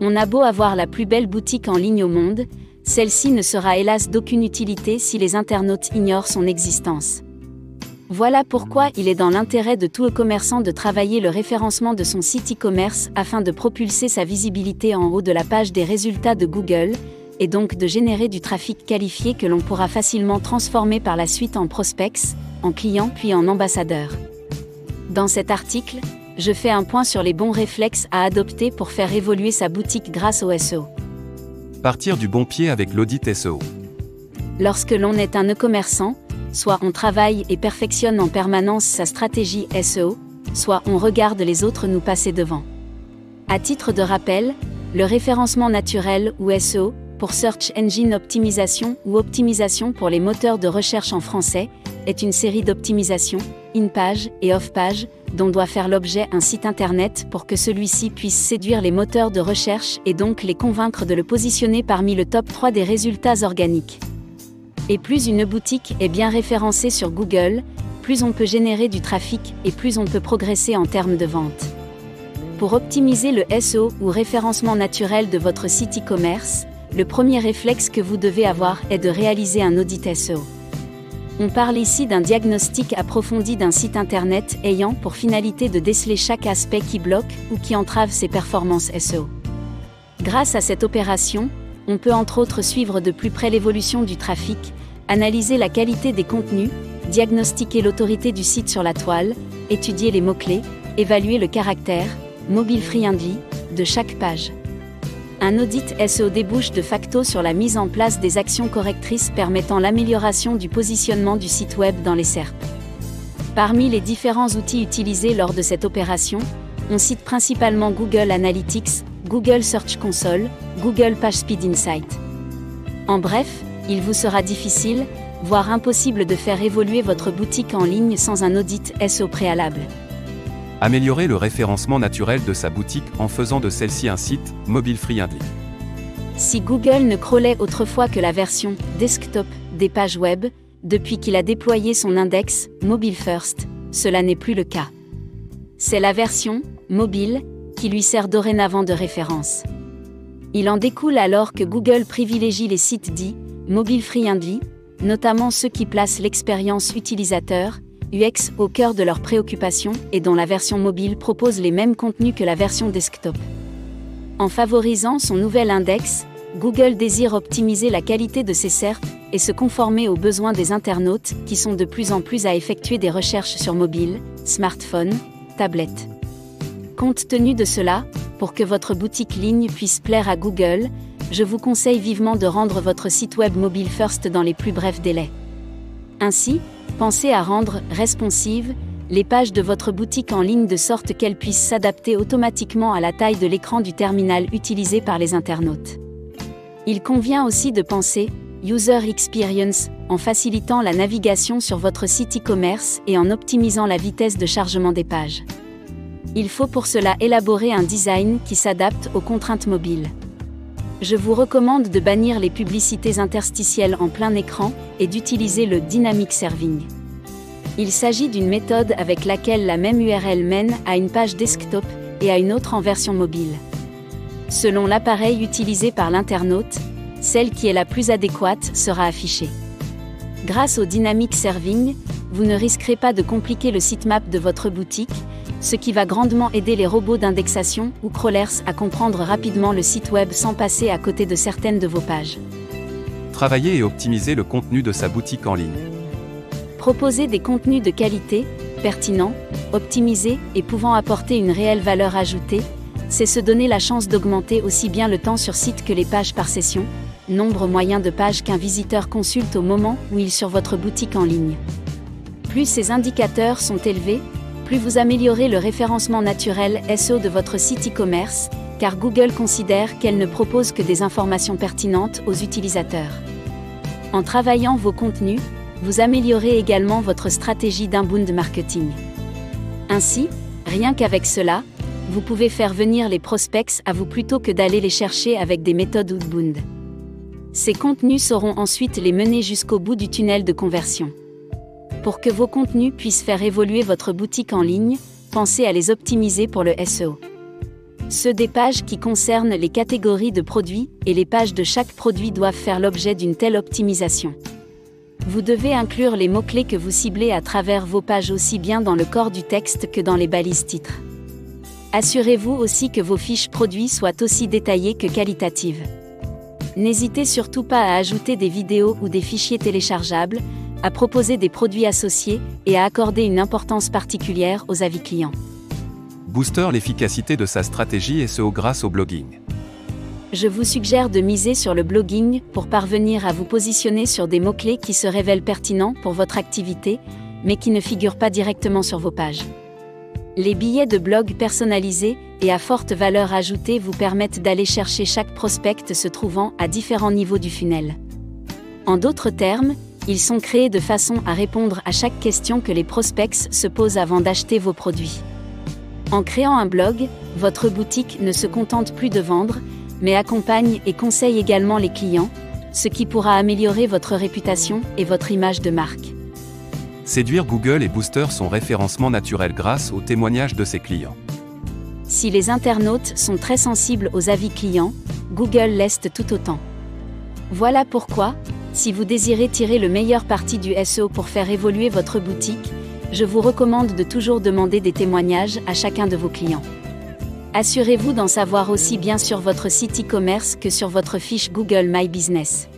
On a beau avoir la plus belle boutique en ligne au monde, celle-ci ne sera hélas d'aucune utilité si les internautes ignorent son existence. Voilà pourquoi il est dans l'intérêt de tout e-commerçant de travailler le référencement de son site e-commerce afin de propulser sa visibilité en haut de la page des résultats de Google, et donc de générer du trafic qualifié que l'on pourra facilement transformer par la suite en prospects, en clients puis en ambassadeurs. Dans cet article, je fais un point sur les bons réflexes à adopter pour faire évoluer sa boutique grâce au SEO. Partir du bon pied avec l'audit SEO. Lorsque l'on est un e-commerçant, soit on travaille et perfectionne en permanence sa stratégie SEO, soit on regarde les autres nous passer devant. À titre de rappel, le référencement naturel ou SEO, pour Search Engine Optimisation ou optimisation pour les moteurs de recherche en français, est une série d'optimisations, in-page et off-page, dont doit faire l'objet un site internet pour que celui-ci puisse séduire les moteurs de recherche et donc les convaincre de le positionner parmi le top 3 des résultats organiques. Et plus une boutique est bien référencée sur Google, plus on peut générer du trafic et plus on peut progresser en termes de vente. Pour optimiser le SEO ou référencement naturel de votre site e-commerce, le premier réflexe que vous devez avoir est de réaliser un audit SEO. On parle ici d'un diagnostic approfondi d'un site internet ayant pour finalité de déceler chaque aspect qui bloque ou qui entrave ses performances SEO. Grâce à cette opération, on peut entre autres suivre de plus près l'évolution du trafic, analyser la qualité des contenus, diagnostiquer l'autorité du site sur la toile, étudier les mots-clés, évaluer le caractère, mobile friendly, de chaque page. Un audit SEO débouche de facto sur la mise en place des actions correctrices permettant l'amélioration du positionnement du site web dans les SERP. Parmi les différents outils utilisés lors de cette opération, on cite principalement Google Analytics, Google Search Console, Google PageSpeed Insight. En bref, il vous sera difficile, voire impossible de faire évoluer votre boutique en ligne sans un audit SEO préalable. Améliorer le référencement naturel de sa boutique en faisant de celle-ci un site mobile friendly. Si Google ne crawlait autrefois que la version desktop des pages web, depuis qu'il a déployé son index Mobile First, cela n'est plus le cas. C'est la version mobile qui lui sert dorénavant de référence. Il en découle alors que Google privilégie les sites dits mobile friendly, notamment ceux qui placent l'expérience utilisateur, UX, au cœur de leurs préoccupations et dont la version mobile propose les mêmes contenus que la version desktop. En favorisant son nouvel index, Google désire optimiser la qualité de ses SERP et se conformer aux besoins des internautes qui sont de plus en plus à effectuer des recherches sur mobile, smartphone, tablette. Compte tenu de cela, pour que votre boutique ligne puisse plaire à Google, je vous conseille vivement de rendre votre site web mobile first dans les plus brefs délais. Ainsi, pensez à rendre responsive les pages de votre boutique en ligne de sorte qu'elles puissent s'adapter automatiquement à la taille de l'écran du terminal utilisé par les internautes. Il convient aussi de penser User Experience en facilitant la navigation sur votre site e-commerce et en optimisant la vitesse de chargement des pages. Il faut pour cela élaborer un design qui s'adapte aux contraintes mobiles. Je vous recommande de bannir les publicités interstitielles en plein écran et d'utiliser le Dynamic Serving. Il s'agit d'une méthode avec laquelle la même URL mène à une page desktop et à une autre en version mobile. Selon l'appareil utilisé par l'internaute, celle qui est la plus adéquate sera affichée. Grâce au Dynamic Serving, vous ne risquerez pas de compliquer le sitemap de votre boutique ce qui va grandement aider les robots d'indexation ou crawlers à comprendre rapidement le site web sans passer à côté de certaines de vos pages. Travailler et optimiser le contenu de sa boutique en ligne. Proposer des contenus de qualité, pertinents, optimisés et pouvant apporter une réelle valeur ajoutée, c'est se donner la chance d'augmenter aussi bien le temps sur site que les pages par session, nombre moyen de pages qu'un visiteur consulte au moment où il sur votre boutique en ligne. Plus ces indicateurs sont élevés, plus vous améliorez le référencement naturel SEO de votre site e-commerce, car Google considère qu'elle ne propose que des informations pertinentes aux utilisateurs. En travaillant vos contenus, vous améliorez également votre stratégie d'inbound marketing. Ainsi, rien qu'avec cela, vous pouvez faire venir les prospects à vous plutôt que d'aller les chercher avec des méthodes outbound. Ces contenus sauront ensuite les mener jusqu'au bout du tunnel de conversion. Pour que vos contenus puissent faire évoluer votre boutique en ligne, pensez à les optimiser pour le SEO. Ceux des pages qui concernent les catégories de produits et les pages de chaque produit doivent faire l'objet d'une telle optimisation. Vous devez inclure les mots-clés que vous ciblez à travers vos pages aussi bien dans le corps du texte que dans les balises titres. Assurez-vous aussi que vos fiches produits soient aussi détaillées que qualitatives. N'hésitez surtout pas à ajouter des vidéos ou des fichiers téléchargeables, à proposer des produits associés et à accorder une importance particulière aux avis clients. Booster l'efficacité de sa stratégie et ce grâce au blogging. Je vous suggère de miser sur le blogging pour parvenir à vous positionner sur des mots-clés qui se révèlent pertinents pour votre activité, mais qui ne figurent pas directement sur vos pages. Les billets de blog personnalisés et à forte valeur ajoutée vous permettent d'aller chercher chaque prospect se trouvant à différents niveaux du funnel. En d'autres termes, ils sont créés de façon à répondre à chaque question que les prospects se posent avant d'acheter vos produits. En créant un blog, votre boutique ne se contente plus de vendre, mais accompagne et conseille également les clients, ce qui pourra améliorer votre réputation et votre image de marque. Séduire Google et Booster son référencement naturel grâce aux témoignages de ses clients. Si les internautes sont très sensibles aux avis clients, Google l'est tout autant. Voilà pourquoi, si vous désirez tirer le meilleur parti du SEO pour faire évoluer votre boutique, je vous recommande de toujours demander des témoignages à chacun de vos clients. Assurez-vous d'en savoir aussi bien sur votre site e-commerce que sur votre fiche Google My Business.